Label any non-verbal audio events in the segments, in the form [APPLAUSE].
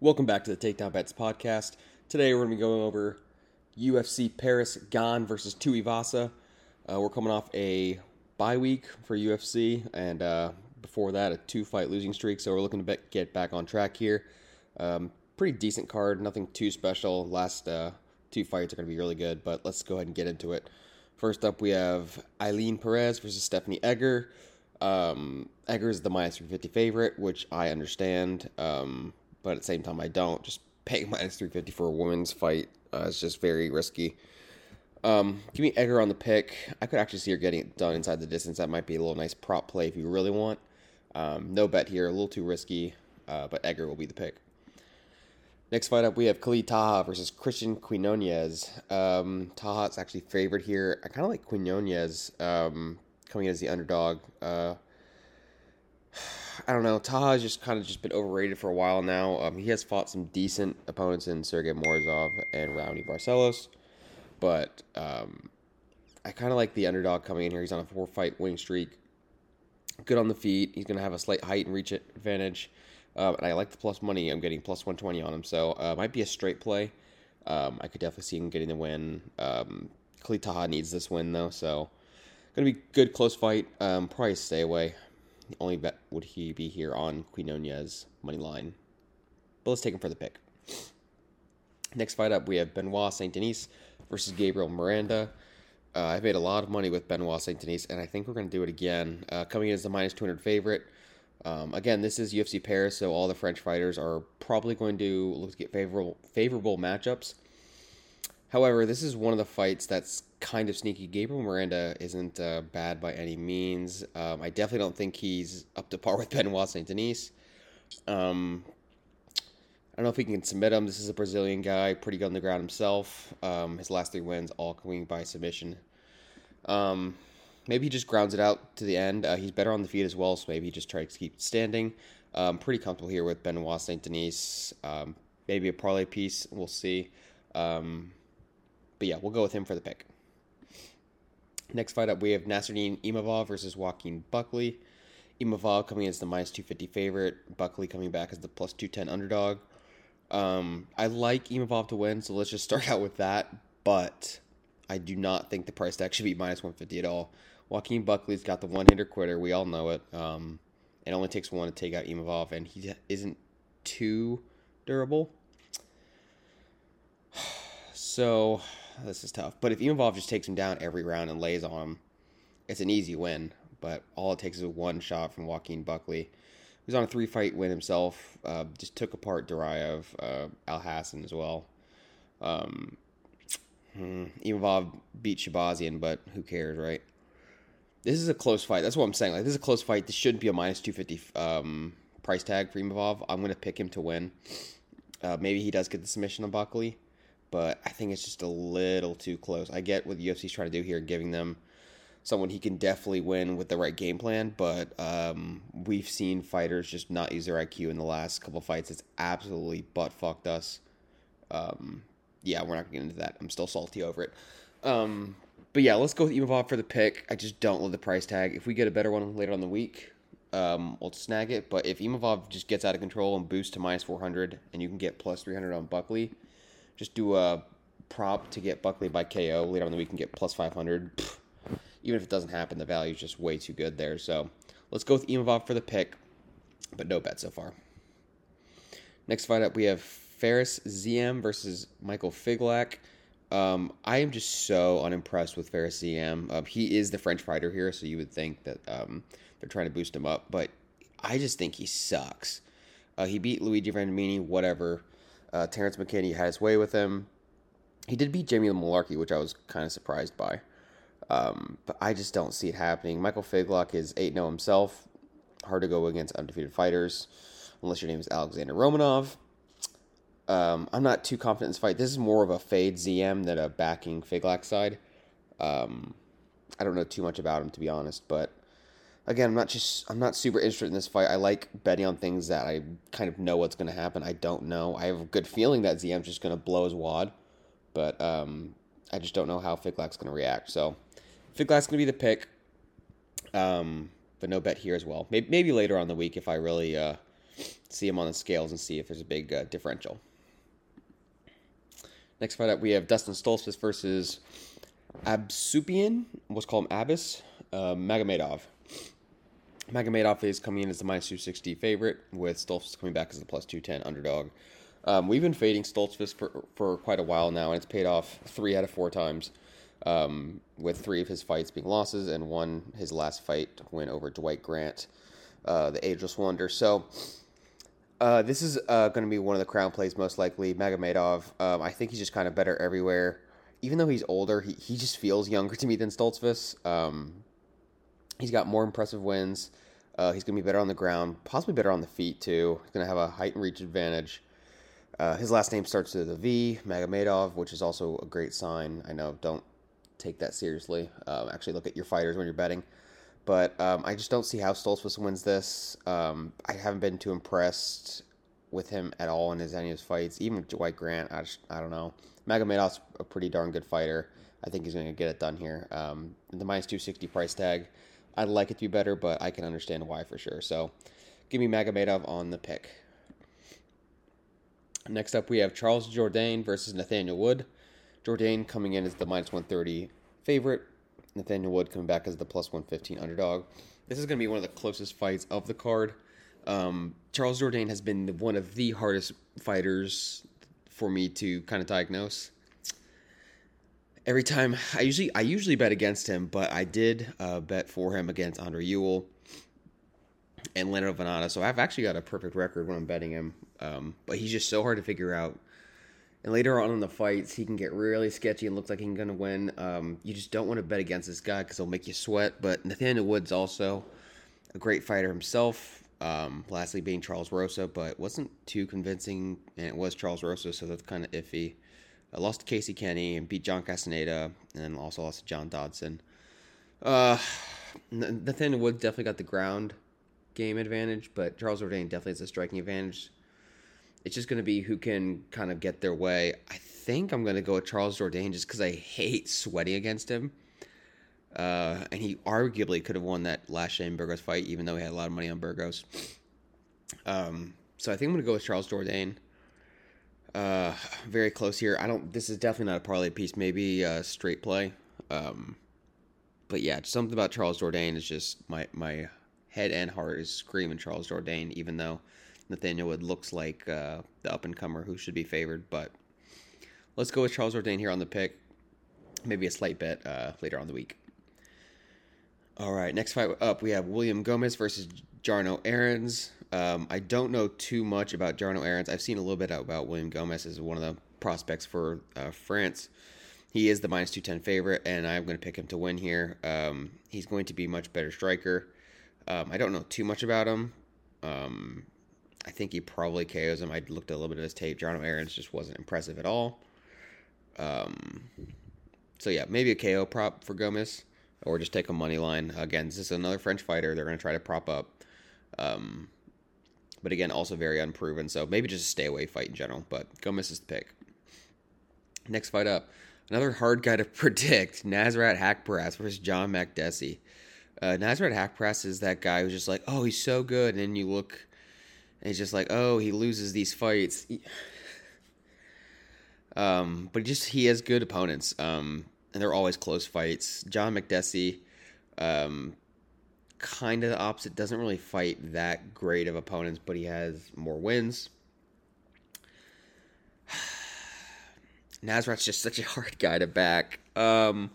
Welcome back to the Takedown Bets podcast. Today we're going to be going over UFC Paris Gane versus Tuivasa. Uh, we're coming off a bye week for UFC, and uh, before that, a two-fight losing streak. So we're looking to bet, get back on track here. Um, pretty decent card, nothing too special. Last uh, two fights are going to be really good, but let's go ahead and get into it. First up, we have Ailin Perez versus Stephanie Egger. Um, Egger is the minus 350 favorite, which I understand, um, but at the same time, I don't. Just paying [LAUGHS] minus 350 for a women's fight uh, is just very risky. Um, give me Egger on the pick. I could actually see her getting it done inside the distance. That might be a little nice prop play if you really want. Um, no bet here, a little too risky, uh, but Egger will be the pick. Next fight up, we have Khalid Taha versus Cristian Quinonez. Um, Taha's actually favored here. I kind of like Quinones um, coming in as the underdog. Uh, I don't know. Taha has just kind of just been overrated for a while now. Um, he has fought some decent opponents in Sergey Morozov and Raoni Barcelos, but um, I kind of like the underdog coming in here. He's on a four-fight winning streak. Good on the feet. He's going to have a slight height and reach advantage. Um, and I like the plus money. I'm getting plus 120 on him. So uh, might be a straight play. Um, I could definitely see him getting the win. Um, Taha needs this win, though. So going to be good, close fight. Um, probably stay away. Only bet would he be here on Quinonez money line. But let's take him for the pick. Next fight up, we have Benoit Saint Denis versus Gabriel Miranda. Uh, I've made a lot of money with Benoit Saint Denis, and I think we're going to do it again. Uh, coming in as the minus 200 favorite. Um, again, this is UFC Paris, so all the French fighters are probably going to look to get favorable favorable matchups. However, this is one of the fights that's kind of sneaky. Gabriel Miranda isn't uh, bad by any means. Um, I definitely don't think he's up to par [LAUGHS] with Benoit Saint Denis. Um, I don't know if he can submit him. This is a Brazilian guy, pretty good on the ground himself. Um, his last three wins all coming by submission. Um, maybe he just grounds it out to the end. Uh, he's better on the feet as well, so maybe he just tries to keep standing. Um, pretty comfortable here with Benoit Saint Denis. Um, maybe a parlay piece. We'll see. Um, but yeah, we'll go with him for the pick. Next fight up, we have Nassourdine Imavov versus Joaquin Buckley. Imavov coming in as the minus 250 favorite. Buckley coming back as the plus 210 underdog. Um, I like Imavov to win, so let's just start [LAUGHS] out with that. But I do not think the price tag should be minus 150 at all. Joaquin Buckley's got the one hitter quitter. We all know it. Um, it only takes one to take out Imavov, and he isn't too durable. [SIGHS] So this is tough. But if Imavov just takes him down every round and lays on him, it's an easy win. But all it takes is one shot from Joaquin Buckley. He's on a three fight win himself. Uh, just took apart Duraev, uh, Alhassan as well. Um, hmm, Imavov beat Shahbazyan, but who cares, right? This is a close fight. That's what I'm saying. Like this is a close fight. This shouldn't be a minus 250 um, price tag for Imavov. I'm to pick him to win. Uh, maybe he does get the submission on Buckley but I think it's just a little too close. I get what the UFC's trying to do here, giving them someone he can definitely win with the right game plan, but um, we've seen fighters just not use their IQ in the last couple fights. It's absolutely butt fucked us. Um, yeah, we're not to get into that. I'm still salty over it. Um, but yeah, let's go with Imavov for the pick. I just don't love the price tag. If we get a better one later on the week, um, we'll snag it. But if Imavov just gets out of control and boosts to minus 400 and you can get plus 300 on Buckley – just do a prop to get Buckley by KO later on the week and get plus 500. Pfft, even if it doesn't happen, the value is just way too good there. So let's go with Imavov for the pick, but no bet so far. Next fight up, we have Fares Ziam versus Michael Figlak. Um, I am just so unimpressed with Fares Ziam. Um, he is the French fighter here, so you would think that um, they're trying to boost him up, but I just think he sucks. Uh, he beat Luigi Vendramini, whatever. Uh, Terrence McKinney had his way with him. He did beat Jamie Mullarkey, which I was kind of surprised by. Um, but I just don't see it happening. Michael Figlak is 8 0 himself. Hard to go against undefeated fighters, unless your name is Alexander Romanov. Um, I'm not too confident in this fight. This is more of a fade Ziam than a backing Figlak side. Um, I don't know too much about him, to be honest, but again, I'm not just I'm not super interested in this fight. I like betting on things that I kind of know what's going to happen. I don't know. I have a good feeling that Ziam's just going to blow his wad, but um, I just don't know how Figlak's going to react. So Figlak's going to be the pick, um, but no bet here as well. Maybe, maybe later on the week if I really uh, see him on the scales and see if there's a big uh, differential. Next fight up, we have Dustin Stoltzfus versus Abusupiyan. What's called Abbas uh, Magomedov. Magomedov is coming in as the minus 260 favorite, with Stoltzfus coming back as the plus 210 underdog. Um, we've been fading Stoltzfus for, for quite a while now, and it's paid off three out of four times, um, with three of his fights being losses and one, his last fight, win over Dwight Grant, uh, the Ageless Wonder. So, uh, this is uh, going to be one of the crown plays, most likely. Magomedov, um, I think he's just kind of better everywhere. Even though he's older, he, he just feels younger to me than Stoltzfus. Um, he's got more impressive wins. Uh, he's going to be better on the ground, possibly better on the feet, too. He's going to have a height and reach advantage. Uh, his last name starts with a V, Magomedov, which is also a great sign. I know, don't take that seriously. Um, actually, look at your fighters when you're betting. But um, I just don't see how Stoltzfus wins this. Um, I haven't been too impressed with him at all in his any of his fights. Even with Dwight Grant, I, just, I don't know. Magomedov's a pretty darn good fighter. I think he's going to get it done here. Um, the minus 260 price tag, I'd like it to be better, but I can understand why for sure. So give me Magomedov on the pick. Next up, we have Charles Jourdain versus Nathaniel Wood. Jourdain coming in as the minus 130 favorite. Nathaniel Wood coming back as the plus 115 underdog. This is going to be one of the closest fights of the card. Um, Charles Jourdain has been one of the hardest fighters for me to kind of diagnose. Every time, I usually I usually bet against him, but I did uh, bet for him against Andre Ewell and Leonard Vannata. So I've actually got a perfect record when I'm betting him. Um, but he's just so hard to figure out. And later on in the fights, he can get really sketchy and looks like he's to win. Um, you just don't want to bet against this guy because he'll make you sweat. But Nathaniel Woods also a great fighter himself. Um, lastly, being Charles Rosa, but wasn't too convincing, and it was Charles Rosa, so that's kind of iffy. I lost to Casey Kenney and beat John Castaneda, and also lost to John Dodson. Uh, Nathaniel Woods definitely got the ground game advantage, but Charles Jourdain definitely has a striking advantage. It's just going to be who can kind of get their way. I think I'm going to go with Charles Jourdain just because I hate sweating against him. Uh, and he arguably could have won that last Shane Burgos fight, even though he had a lot of money on Burgos. Um, so I think I'm going to go with Charles Jourdain. Uh, very close here. I don't. This is definitely not a parlay piece. Maybe a straight play. Um, but yeah, something about Charles Jourdain is just my my head and heart is screaming Charles Jourdain, even though Nathaniel Wood looks like uh, the up and comer who should be favored. But let's go with Charles Jourdain here on the pick. Maybe a slight bet uh, later on the week. All right, next fight up, we have William Gomis versus Jarno Errens. Um, I don't know too much about Jarno Errens. I've seen a little bit about William Gomis as one of the prospects for uh, France. He is the minus 210 favorite, and I'm going to pick him to win here. Um, he's going to be much better striker. Um, I don't know too much about him. Um, I think he probably KOs him. I looked at a little bit of his tape. Jarno Errens just wasn't impressive at all. Um, so yeah, maybe a KO prop for Gomis, or just take a money line. Again, this is another French fighter. They're going to try to prop up. Um, but again, also very unproven. So maybe just a stay away fight in general. But Gomis is the pick. Next fight up, another hard guy to [LAUGHS] predict: Nasrat Haqparast versus John Makdessi. Uh, Nasrat Haqparast is that guy who's just like, oh, he's so good, and then you look, and he's just like, oh, he loses these fights. [SIGHS] Um, but just he has good opponents, um, and they're always close fights. John Makdessi, um, kind of the opposite, doesn't really fight that great of opponents, but he has more wins. [SIGHS] Nasrat's just such a hard guy to back. Um,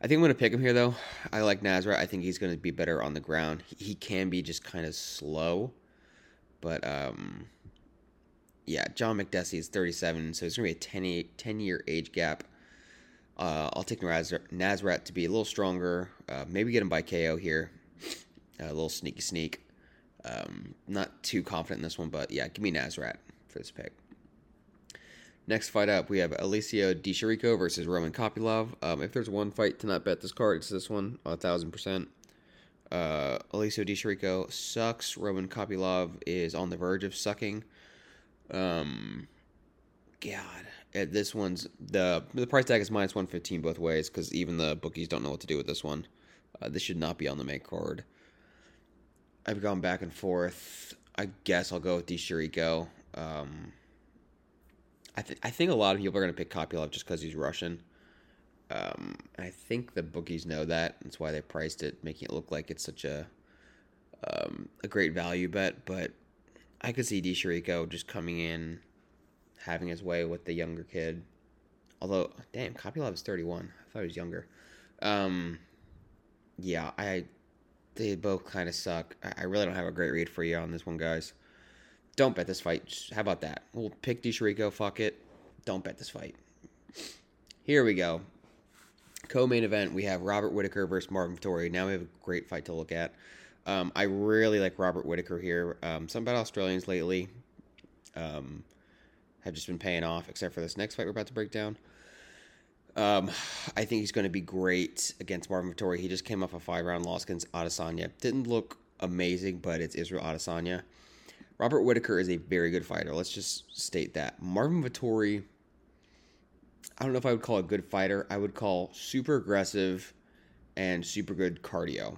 I think I'm going to pick him here, though. I like Nasrat. I think he's going to be better on the ground. He can be just kind of slow, but um, yeah, John Makdessi is 37, so it's going to be a 10, 10 year age gap. Uh, I'll take Nasrat to be a little stronger. Uh, maybe get him by KO here. a little sneaky sneak. Um, not too confident in this one, but yeah, give me Nasrat for this pick. Next fight up, we have Alessio Di Chirico versus Roman Kopylov. Um, if there's one fight to not bet this card, it's this one, a thousand percent. Uh, Alessio Di Chirico sucks. Roman Kopylov is on the verge of sucking. Um, God, uh, this one's the the price tag is minus one fifteen both ways because even the bookies don't know what to do with this one. Uh, this should not be on the main card. I've gone back and forth. I guess I'll go with Di Chirico. Um, I th- I think a lot of people are gonna pick Kopylov just because he's Russian. Um, I think the bookies know that. That's why they priced it, making it look like it's such a um, a great value bet. But I could see Di Chirico just coming in, having his way with the younger kid. Although, damn, Kopylov is 31. I thought he was younger. Um, yeah, I they both kind of suck. I, I really don't have a great read for you on this one, guys. Don't bet this fight. How about that? We'll pick Di Chirico. Fuck it. Don't bet this fight. Here we go. Co-main event. We have Robert Whittaker versus Marvin Vettori. Now we have a great fight to look at. Um, I really like Robert Whittaker here. Um, something about Australians lately um, have just been paying off, except for this next fight we're about to break down. Um, I think he's going to be great against Marvin Vettori. He just came off a five round loss against Adesanya. Didn't look amazing, but it's Israel Adesanya. Robert Whittaker is a very good fighter. Let's just state that. Marvin Vettori, I don't know if I would call a good fighter. I would call super aggressive and super good cardio.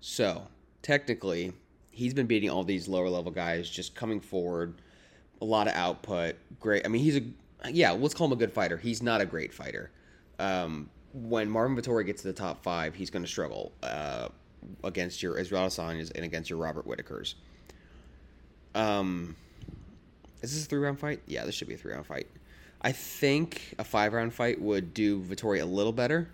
So, technically, he's been beating all these lower level guys, just coming forward, a lot of output. Great. I mean, he's a yeah, let's call him a good fighter. He's not a great fighter. Um, when Marvin Vettori gets to the top five, he's going to struggle uh, against your Israel Adesanya's and against your Robert Whittakers. Um, is this a three round fight? Yeah, this should be a three round fight. I think a five round fight would do Vettori a little better,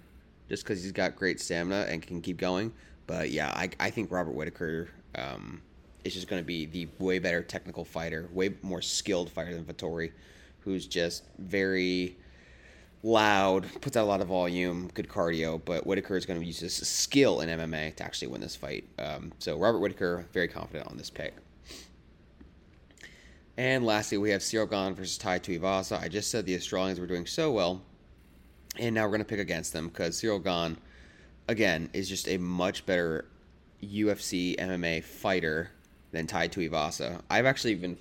just because he's got great stamina and can keep going. But yeah, I, I think Robert Whittaker um, is just going to be the way better technical fighter, way more skilled fighter than Vettori who's just very loud, puts out a lot of volume, good cardio, but Whittaker is going to use his skill in MMA to actually win this fight. Um, so Robert Whittaker, very confident on this pick. And lastly, we have Ciryl Gane versus Tai Tuivasa. I just said the Australians were doing so well, and now we're going to pick against them because Ciryl Gane, again, is just a much better UFC MMA fighter than Tai Tuivasa. I've actually been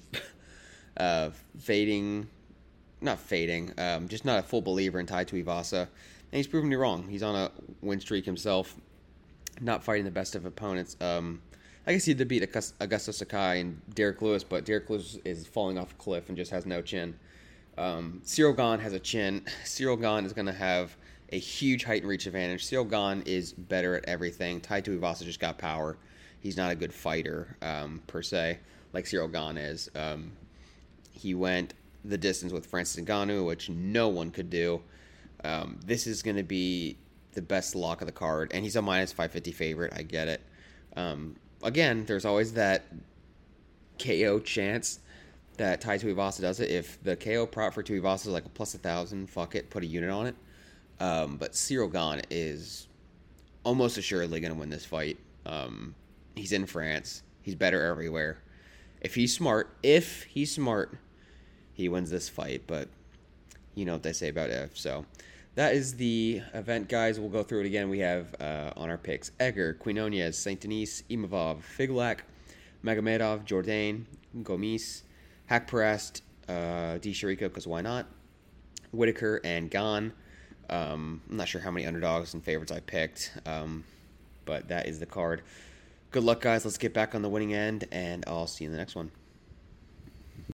[LAUGHS] uh, fading not fading, um, just not a full believer in Tai Tuivasa. And he's proven me wrong. He's on a win streak himself, not fighting the best of opponents. Um, I guess he did beat Augusto Sakai and Derrick Lewis, but Derrick Lewis is falling off a cliff and just has no chin. Um, Ciryl Gane has a chin. [LAUGHS] Ciryl Gane is going to have a huge height and reach advantage. Ciryl Gane is better at everything. Tai Tuivasa just got power. He's not a good fighter um, per se, like Ciryl Gane is. Um, he went the distance with Francis Ngannou, which no one could do. Um, this is going to be the best lock of the card, and he's a minus 550 favorite. I get it. Um, again, there's always that KO chance that Tai Tuivasa does it. If the KO prop for Tuivasa is like a plus a thousand, fuck it, put a unit on it. Um, but Ciryl Gane is almost assuredly going to win this fight. Um, he's in France. He's better everywhere. If he's smart, if he's smart, he wins this fight, but you know what they say about if. So that is the event, guys. We'll go through it again. We have uh, on our picks Egger, Quinonez, Saint Denis, Imavov, Figlak, Magomedov, Jourdain, Gomis, Haqparast, uh, D. Because why not? Whittaker and Gane. Um, I'm not sure how many underdogs and favorites I picked, um, but that is the card. Good luck, guys. Let's get back on the winning end, and I'll see you in the next one.